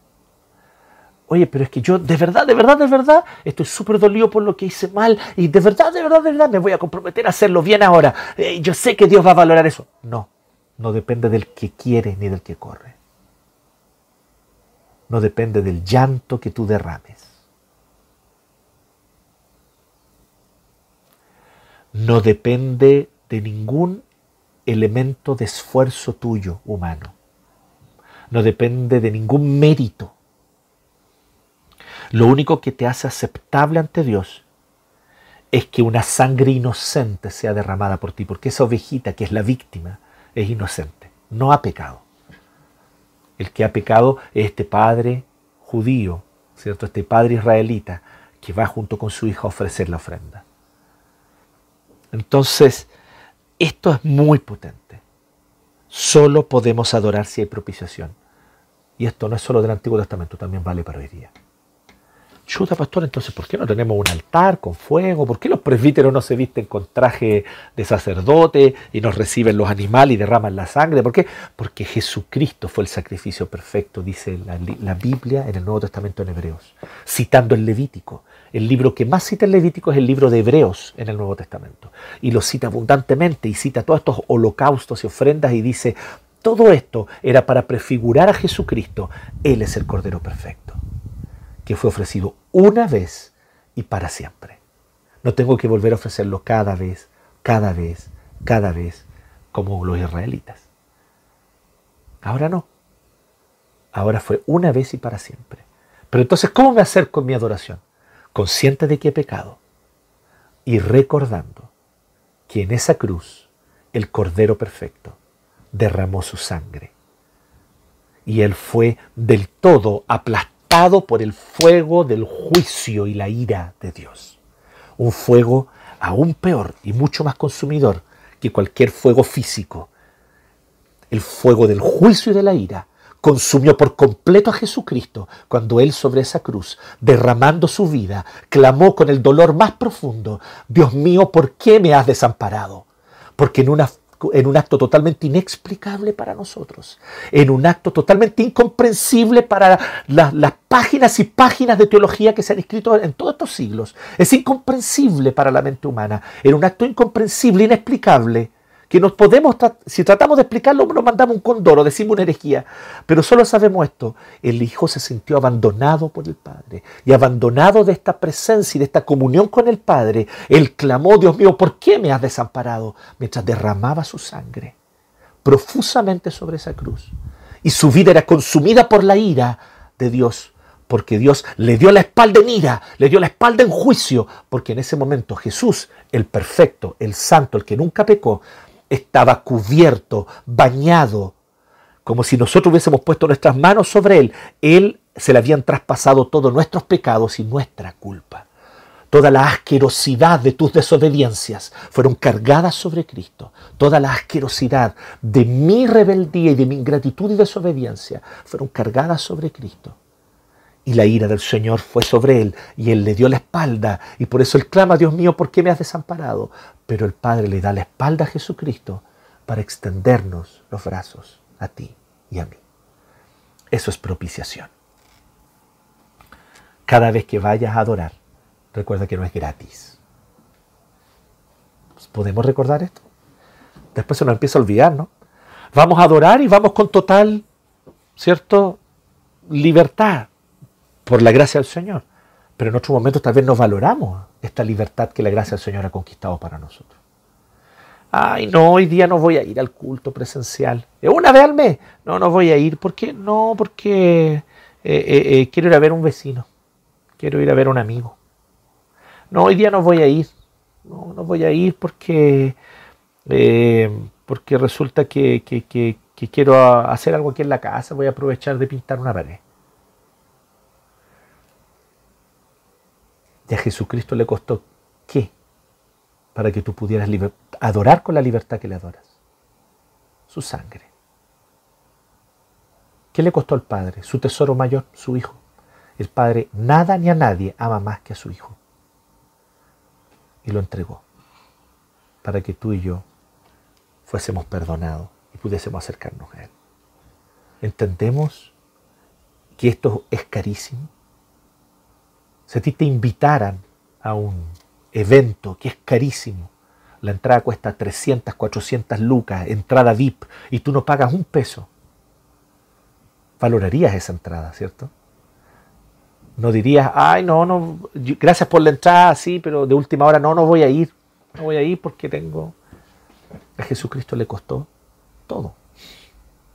Oye, pero es que yo de verdad, de verdad, de verdad, estoy súper dolido por lo que hice mal y de verdad, de verdad, de verdad me voy a comprometer a hacerlo bien ahora. Eh, yo sé que Dios va a valorar eso. No, no depende del que quiere ni del que corre. No depende del llanto que tú derrames. No depende de ningún elemento de esfuerzo tuyo humano. No depende de ningún mérito. Lo único que te hace aceptable ante Dios es que una sangre inocente sea derramada por ti, porque esa ovejita que es la víctima es inocente, no ha pecado. El que ha pecado es este padre judío, ¿cierto? Este padre israelita que va junto con su hija a ofrecer la ofrenda. Entonces, esto es muy potente. Solo podemos adorar si hay propiciación. Y esto no es solo del Antiguo Testamento, también vale para hoy día. Chuta, pastor, entonces, ¿por qué no tenemos un altar con fuego? ¿Por qué los presbíteros no se visten con traje de sacerdote y nos reciben los animales y derraman la sangre? ¿Por qué? Porque Jesucristo fue el sacrificio perfecto, dice la, la Biblia en el Nuevo Testamento en Hebreos, citando el Levítico. El libro que más cita el Levítico es el libro de Hebreos en el Nuevo Testamento. Y lo cita abundantemente y cita todos estos holocaustos y ofrendas y dice, todo esto era para prefigurar a Jesucristo. Él es el Cordero Perfecto, que fue ofrecido una vez y para siempre. No tengo que volver a ofrecerlo cada vez, cada vez, cada vez, como los israelitas. Ahora no. Ahora fue una vez y para siempre. Pero entonces, ¿cómo me acerco en mi adoración? Consciente de que he pecado y recordando que en esa cruz el Cordero Perfecto derramó su sangre. Y él fue del todo aplastado por el fuego del juicio y la ira de Dios. Un fuego aún peor y mucho más consumidor que cualquier fuego físico. El fuego del juicio y de la ira consumió por completo a Jesucristo cuando Él sobre esa cruz, derramando su vida, clamó con el dolor más profundo, Dios mío, ¿por qué me has desamparado? Porque en, una, en un acto totalmente inexplicable para nosotros, en un acto totalmente incomprensible para las páginas y páginas de teología que se han escrito en todos estos siglos, es incomprensible para la mente humana, en un acto incomprensible, inexplicable, que nos podemos, si tratamos de explicarlo, nos mandamos un condoro, decimos una herejía, pero solo sabemos esto, el Hijo se sintió abandonado por el Padre. Y abandonado de esta presencia y de esta comunión con el Padre, él clamó, Dios mío, ¿por qué me has desamparado? Mientras derramaba su sangre profusamente sobre esa cruz. Y su vida era consumida por la ira de Dios porque Dios le dio la espalda en ira, le dio la espalda en juicio, porque en ese momento Jesús, el perfecto, el santo, el que nunca pecó, estaba cubierto, bañado, como si nosotros hubiésemos puesto nuestras manos sobre él. Él se le habían traspasado todos nuestros pecados y nuestra culpa. Toda la asquerosidad de tus desobediencias fueron cargadas sobre Cristo. Toda la asquerosidad de mi rebeldía y de mi ingratitud y desobediencia fueron cargadas sobre Cristo. Y la ira del Señor fue sobre él y él le dio la espalda. Y por eso él clama, Dios mío, ¿por qué me has desamparado? Pero el Padre le da la espalda a Jesucristo para extendernos los brazos a ti y a mí. Eso es propiciación. Cada vez que vayas a adorar, recuerda que no es gratis. ¿Podemos recordar esto? Después se nos empieza a olvidar, ¿no? Vamos a adorar y vamos con total, ¿cierto? Libertad por la gracia del Señor. Pero en otros momentos tal vez no valoramos esta libertad que la gracia del Señor ha conquistado para nosotros. Ay, no, hoy día no voy a ir al culto presencial. Una vez al mes. No, no voy a ir. ¿Por qué? No, porque eh, eh, eh, quiero ir a ver un vecino. Quiero ir a ver un amigo. No, hoy día no voy a ir. No, no voy a ir porque, porque resulta que quiero hacer algo aquí en la casa. Voy a aprovechar de pintar una pared. Y a Jesucristo le costó qué para que tú pudieras adorar con la libertad que le adoras. Su sangre. ¿Qué le costó al Padre? Su tesoro mayor, su Hijo. El Padre nada ni a nadie ama más que a su Hijo. Y lo entregó para que tú y yo fuésemos perdonados y pudiésemos acercarnos a Él. ¿Entendemos que esto es carísimo? Si a ti te invitaran a un evento que es carísimo, la entrada cuesta 300, 400 lucas, entrada VIP, y tú no pagas un peso, valorarías esa entrada, ¿cierto? No dirías, ay, no, no, gracias por la entrada, sí, pero de última hora no, no voy a ir, no voy a ir porque tengo... A Jesucristo le costó todo.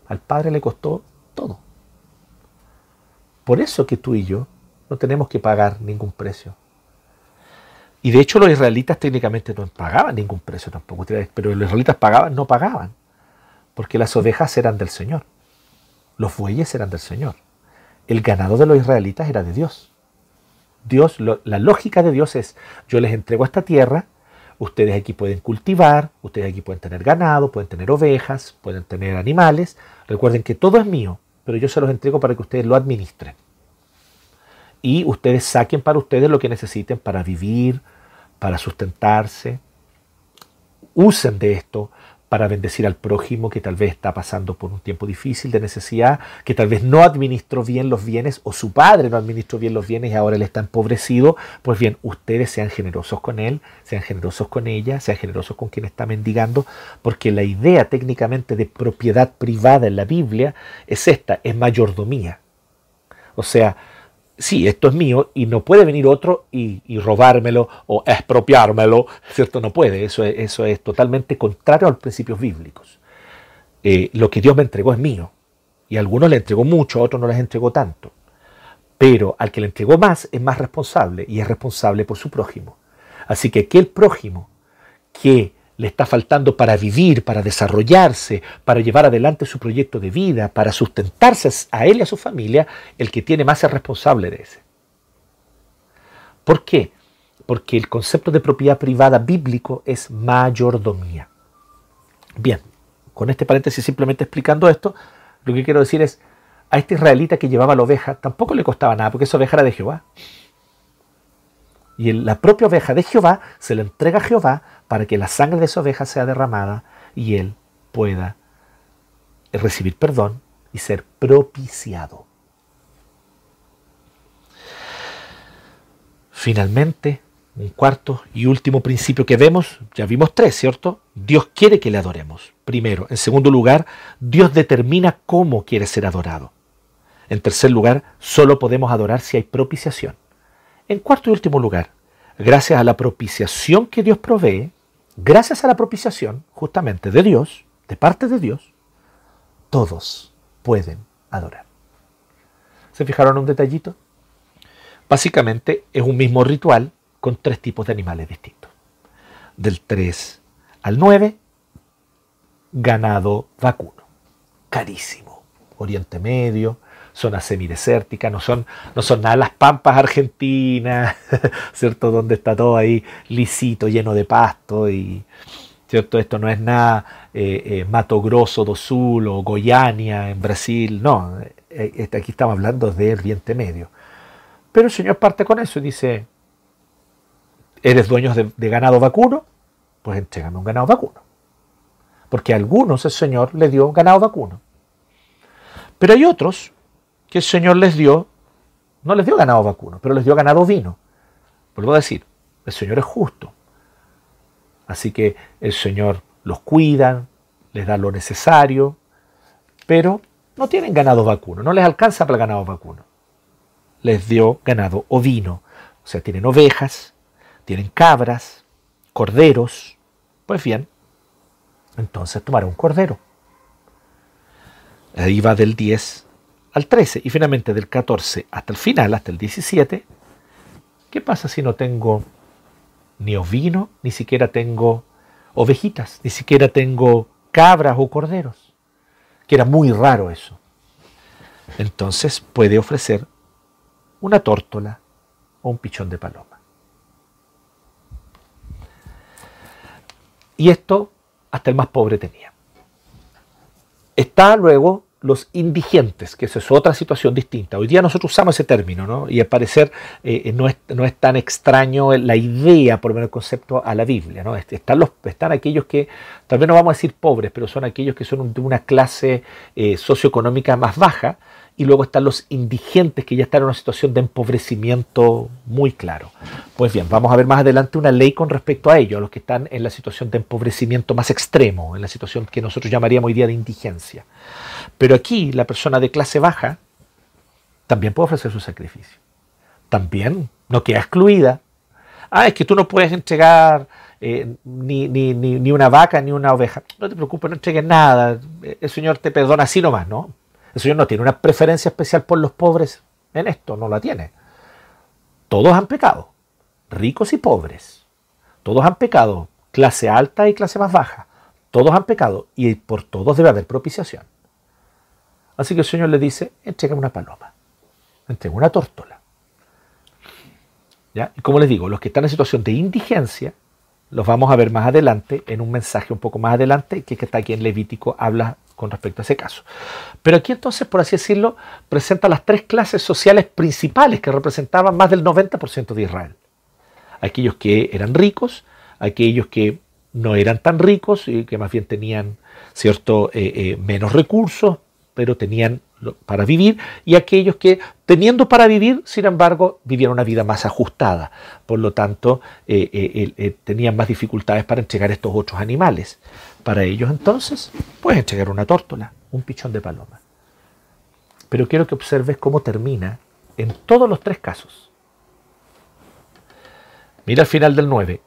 Al Padre le costó todo. Por eso que tú y yo no tenemos que pagar ningún precio. Y de hecho los israelitas técnicamente no pagaban ningún precio tampoco, pero los israelitas pagaban, no pagaban, porque las ovejas eran del Señor, los bueyes eran del Señor, el ganado de los israelitas era de Dios. Dios, la lógica de Dios es, yo les entrego esta tierra, ustedes aquí pueden cultivar, ustedes aquí pueden tener ganado, pueden tener ovejas, pueden tener animales, recuerden que todo es mío, pero yo se los entrego para que ustedes lo administren y ustedes saquen para ustedes lo que necesiten para vivir, para sustentarse. Usen de esto para bendecir al prójimo que tal vez está pasando por un tiempo difícil de necesidad, que tal vez no administró bien los bienes o su padre no administró bien los bienes y ahora él está empobrecido. Pues bien, ustedes sean generosos con él, sean generosos con ella, sean generosos con quien está mendigando, porque la idea técnicamente de propiedad privada en la Biblia es esta, es mayordomía. O sea, sí, esto es mío y no puede venir otro y, robármelo o expropiármelo, ¿cierto? No puede, eso es, eso es totalmente contrario a los principios bíblicos. Eh, lo que Dios me entregó es mío y a algunos le entregó mucho, a otros no les entregó tanto. Pero al que le entregó más es más responsable y es responsable por su prójimo. Así que aquel prójimo que le está faltando para vivir, para desarrollarse, para llevar adelante su proyecto de vida, para sustentarse a él y a su familia, el que tiene más es responsable de ese. ¿Por qué? Porque el concepto de propiedad privada bíblico es mayordomía. Bien, con este paréntesis simplemente explicando esto, lo que quiero decir es, a este israelita que llevaba la oveja tampoco le costaba nada, porque esa oveja era de Jehová. Y la propia oveja de Jehová se le entrega a Jehová para que la sangre de esa oveja sea derramada y él pueda recibir perdón y ser propiciado. Finalmente, un cuarto y último principio que vemos, ya vimos tres, ¿cierto? Dios quiere que le adoremos. Primero. En segundo lugar, Dios determina cómo quiere ser adorado. En tercer lugar, solo podemos adorar si hay propiciación. En cuarto y último lugar, gracias a la propiciación que Dios provee, gracias a la propiciación justamente de Dios, de parte de Dios, todos pueden adorar. ¿Se fijaron en un detallito? Básicamente es un mismo ritual con tres tipos de animales distintos. Del 3 al 9, ganado vacuno. Carísimo. Oriente Medio, zona semidesértica, no son, no son nada las pampas argentinas, ¿cierto? Donde está todo ahí lisito, lleno de pasto y, ¿cierto? Esto no es nada eh, eh, Mato Grosso do Sul o Goiânia en Brasil, no, eh, aquí estamos hablando de Oriente Medio. Pero el Señor parte con eso y dice, ¿eres dueño de, ganado vacuno? Pues entrégame un ganado vacuno. Porque a algunos el Señor le dio ganado vacuno. Pero hay otros que el Señor les dio, no les dio ganado vacuno, pero les dio ganado vino. Vuelvo a decir, el Señor es justo. Así que el Señor los cuida, les da lo necesario, pero no tienen ganado vacuno, no les alcanza para el ganado vacuno. Les dio ganado ovino, o sea, tienen ovejas, tienen cabras, corderos. Pues bien, entonces tomaron un cordero. Ahí va del 10 al 13 y finalmente del 14 hasta el final, hasta el 17, ¿qué pasa si no tengo ni ovino, ni siquiera tengo ovejitas, ni siquiera tengo cabras o corderos? Que era muy raro eso. Entonces puede ofrecer una tórtola o un pichón de paloma. Y esto hasta el más pobre tenía. Está luego los indigentes, que eso es otra situación distinta. Hoy día nosotros usamos ese término, ¿no? Y al parecer eh, no, es, no, es, tan extraño la idea, por lo menos el concepto, a la Biblia, ¿no? Están, los, están aquellos que, tal vez no vamos a decir pobres, pero son aquellos que son de una clase eh, socioeconómica más baja, y luego están los indigentes que ya están en una situación de empobrecimiento muy claro. Pues bien, vamos a ver más adelante una ley con respecto a ello, a los que están en la situación de empobrecimiento más extremo, en la situación que nosotros llamaríamos hoy día de indigencia. Pero aquí la persona de clase baja también puede ofrecer su sacrificio. También no queda excluida. Ah, es que tú no puedes entregar eh, ni, ni, ni, ni, una vaca ni una oveja. No te preocupes, no entregues nada. El Señor te perdona así nomás, ¿no? El Señor no tiene una preferencia especial por los pobres en esto, no la tiene. Todos han pecado, ricos y pobres. Todos han pecado, clase alta y clase más baja. Todos han pecado y por todos debe haber propiciación. Así que el Señor le dice, entrega una paloma, entrega una tórtola. ¿Ya? Y como les digo, los que están en situación de indigencia, los vamos a ver más adelante en un mensaje un poco más adelante que está aquí en Levítico, habla con respecto a ese caso. Pero aquí entonces, por así decirlo, presenta las tres clases sociales principales que representaban más del 90% de Israel. Aquellos que eran ricos, aquellos que no eran tan ricos y que más bien tenían cierto eh, eh, menos recursos, pero tenían para vivir, y aquellos que, teniendo para vivir, sin embargo, vivieron una vida más ajustada. Por lo tanto, eh, tenían más dificultades para entregar estos otros animales. Para ellos entonces puedes entregar una tórtola, un pichón de paloma. Pero quiero que observes cómo termina en todos los tres casos. Mira al final del 9.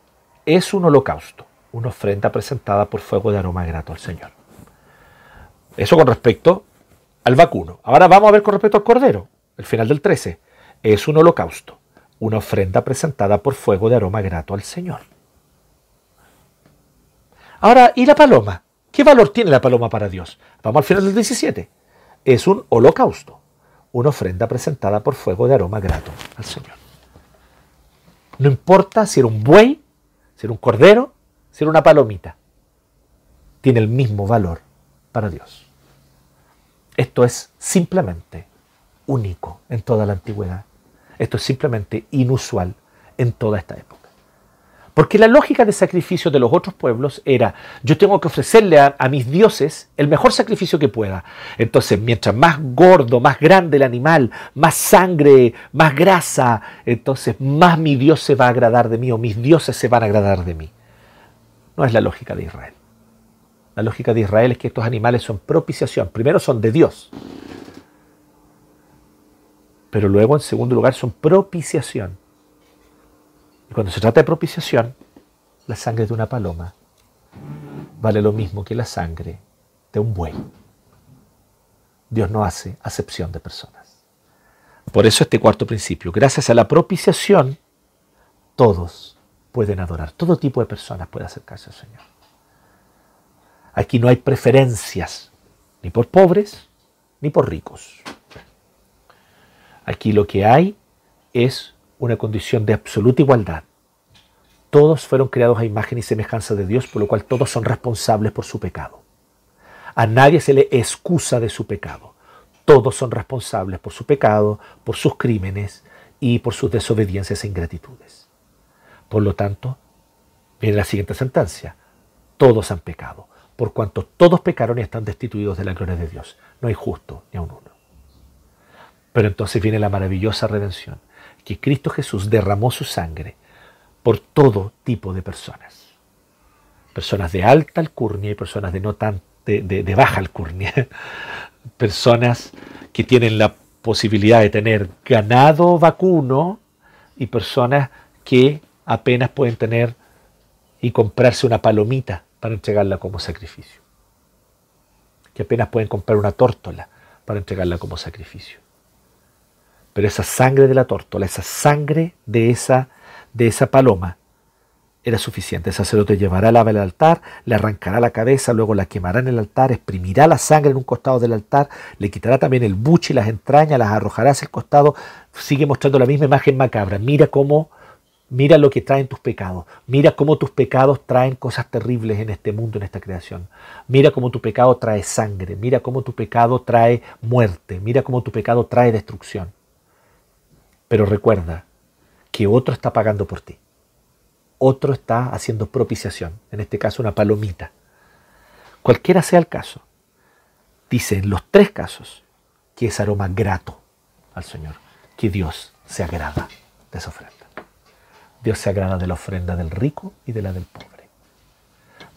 Es un holocausto, una ofrenda presentada por fuego de aroma grato al Señor. Eso con respecto al vacuno. Ahora vamos a ver con respecto al cordero. El final del 13. Es un holocausto, una ofrenda presentada por fuego de aroma grato al Señor. Ahora, ¿y la paloma? ¿Qué valor tiene la paloma para Dios? Vamos al final del 17. Es un holocausto, una ofrenda presentada por fuego de aroma grato al Señor. No importa si era un buey, si era un cordero, si era una palomita. Tiene el mismo valor para Dios. Esto es simplemente único en toda la antigüedad. Esto es simplemente inusual en toda esta época. Porque la lógica de sacrificio de los otros pueblos era, yo tengo que ofrecerle a, mis dioses el mejor sacrificio que pueda. Entonces, mientras más gordo, más grande el animal, más sangre, más grasa, entonces más mi Dios se va a agradar de mí o mis dioses se van a agradar de mí. No es la lógica de Israel. La lógica de Israel es que estos animales son propiciación. Primero son de Dios. Pero luego, en segundo lugar, son propiciación. Y cuando se trata de propiciación, la sangre de una paloma vale lo mismo que la sangre de un buey. Dios no hace acepción de personas. Por eso este cuarto principio, gracias a la propiciación, todos pueden adorar, todo tipo de personas puede acercarse al Señor. Aquí no hay preferencias, ni por pobres, ni por ricos. Aquí lo que hay es una condición de absoluta igualdad. Todos fueron creados a imagen y semejanza de Dios, por lo cual todos son responsables por su pecado. A nadie se le excusa de su pecado. Todos son responsables por su pecado, por sus crímenes y por sus desobediencias e ingratitudes. Por lo tanto, viene la siguiente sentencia. Todos han pecado, por cuanto todos pecaron y están destituidos de la gloria de Dios. No hay justo ni a un uno. Pero entonces viene la maravillosa redención que Cristo Jesús derramó su sangre por todo tipo de personas. Personas de alta alcurnia y personas de, no tan, de, baja alcurnia. Personas que tienen la posibilidad de tener ganado vacuno y personas que apenas pueden tener y comprarse una palomita para entregarla como sacrificio. Que apenas pueden comprar una tórtola para entregarla como sacrificio. Pero esa sangre de la tórtola, esa sangre de esa, de esa paloma, era suficiente. El sacerdote llevará el ave al altar, le arrancará la cabeza, luego la quemará en el altar, exprimirá la sangre en un costado del altar, le quitará también el buche y las entrañas, las arrojará hacia el costado. Sigue mostrando la misma imagen macabra. Mira cómo, mira lo que traen tus pecados. Mira cómo tus pecados traen cosas terribles en este mundo, en esta creación. Mira cómo tu pecado trae sangre. Mira cómo tu pecado trae muerte. Mira cómo tu pecado trae destrucción. Pero recuerda que otro está pagando por ti. Otro está haciendo propiciación, en este caso una palomita. Cualquiera sea el caso, dice en los tres casos que es aroma grato al Señor, que Dios se agrada de esa ofrenda. Dios se agrada de la ofrenda del rico y de la del pobre.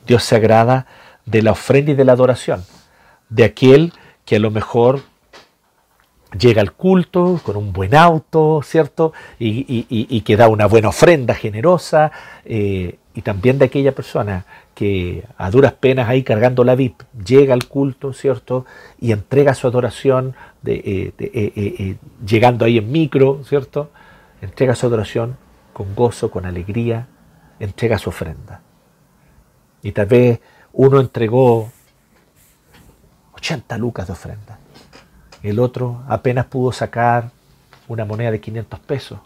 Dios se agrada de la ofrenda y de la adoración, de aquel que a lo mejor llega al culto con un buen auto, ¿cierto? Y, que da una buena ofrenda generosa, eh, y también de aquella persona que a duras penas ahí cargando la VIP llega al culto, ¿cierto? Y entrega su adoración, de, eh, eh, llegando ahí en micro, ¿cierto? Entrega su adoración con gozo, con alegría, entrega su ofrenda. Y tal vez uno entregó 80 lucas de ofrenda el otro apenas pudo sacar una moneda de 500 pesos,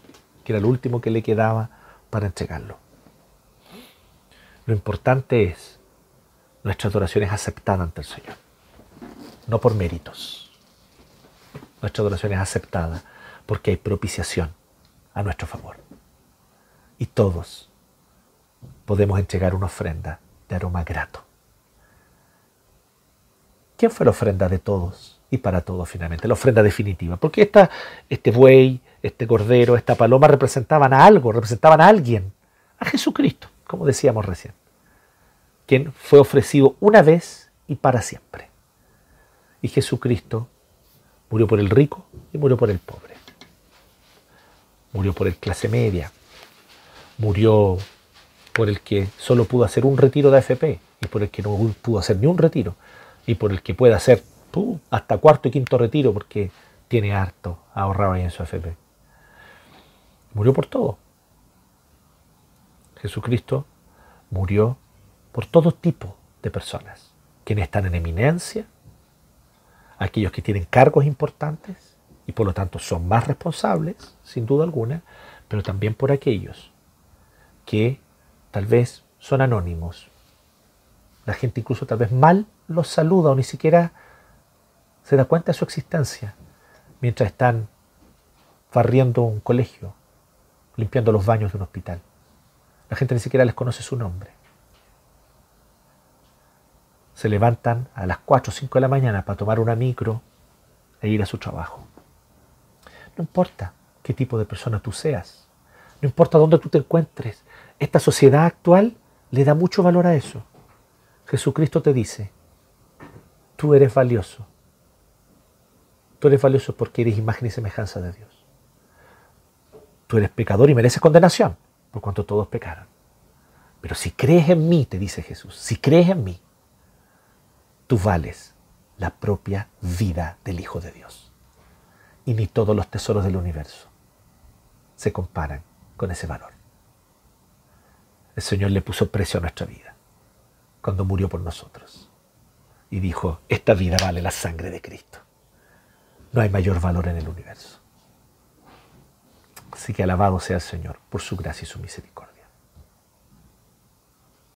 que era lo último que le quedaba para entregarlo. Lo importante es, nuestra adoración es aceptada ante el Señor, no por méritos. Nuestra adoración es aceptada porque hay propiciación a nuestro favor. Y todos podemos entregar una ofrenda de aroma grato. ¿Quién fue la ofrenda de todos? Y para todo finalmente, la ofrenda definitiva. Porque esta, este buey, este cordero, esta paloma representaban a algo, representaban a alguien, a Jesucristo, como decíamos recién, quien fue ofrecido una vez y para siempre. Y Jesucristo murió por el rico y murió por el pobre. Murió por el clase media. Murió por el que solo pudo hacer un retiro de AFP y por el que no pudo hacer ni un retiro y por el que puede hacer hasta cuarto y quinto retiro porque tiene harto ahorrado ahí en su AFP. Murió por todo. Jesucristo murió por todo tipo de personas, quienes están en eminencia, aquellos que tienen cargos importantes y por lo tanto son más responsables, sin duda alguna, pero también por aquellos que tal vez son anónimos. La gente incluso tal vez mal los saluda o ni siquiera se da cuenta de su existencia mientras están barriendo un colegio, limpiando los baños de un hospital. La gente ni siquiera les conoce su nombre. Se levantan a las 4 o 5 de la mañana para tomar una micro e ir a su trabajo. No importa qué tipo de persona tú seas, no importa dónde tú te encuentres, esta sociedad actual le da mucho valor a eso. Jesucristo te dice, tú eres valioso. Tú eres valioso porque eres imagen y semejanza de Dios. Tú eres pecador y mereces condenación, por cuanto todos pecaron. Pero si crees en mí, te dice Jesús, si crees en mí, tú vales la propia vida del Hijo de Dios. Y ni todos los tesoros del universo se comparan con ese valor. El Señor le puso precio a nuestra vida cuando murió por nosotros. Y dijo, esta vida vale la sangre de Cristo. No hay mayor valor en el universo. Así que alabado sea el Señor por su gracia y su misericordia.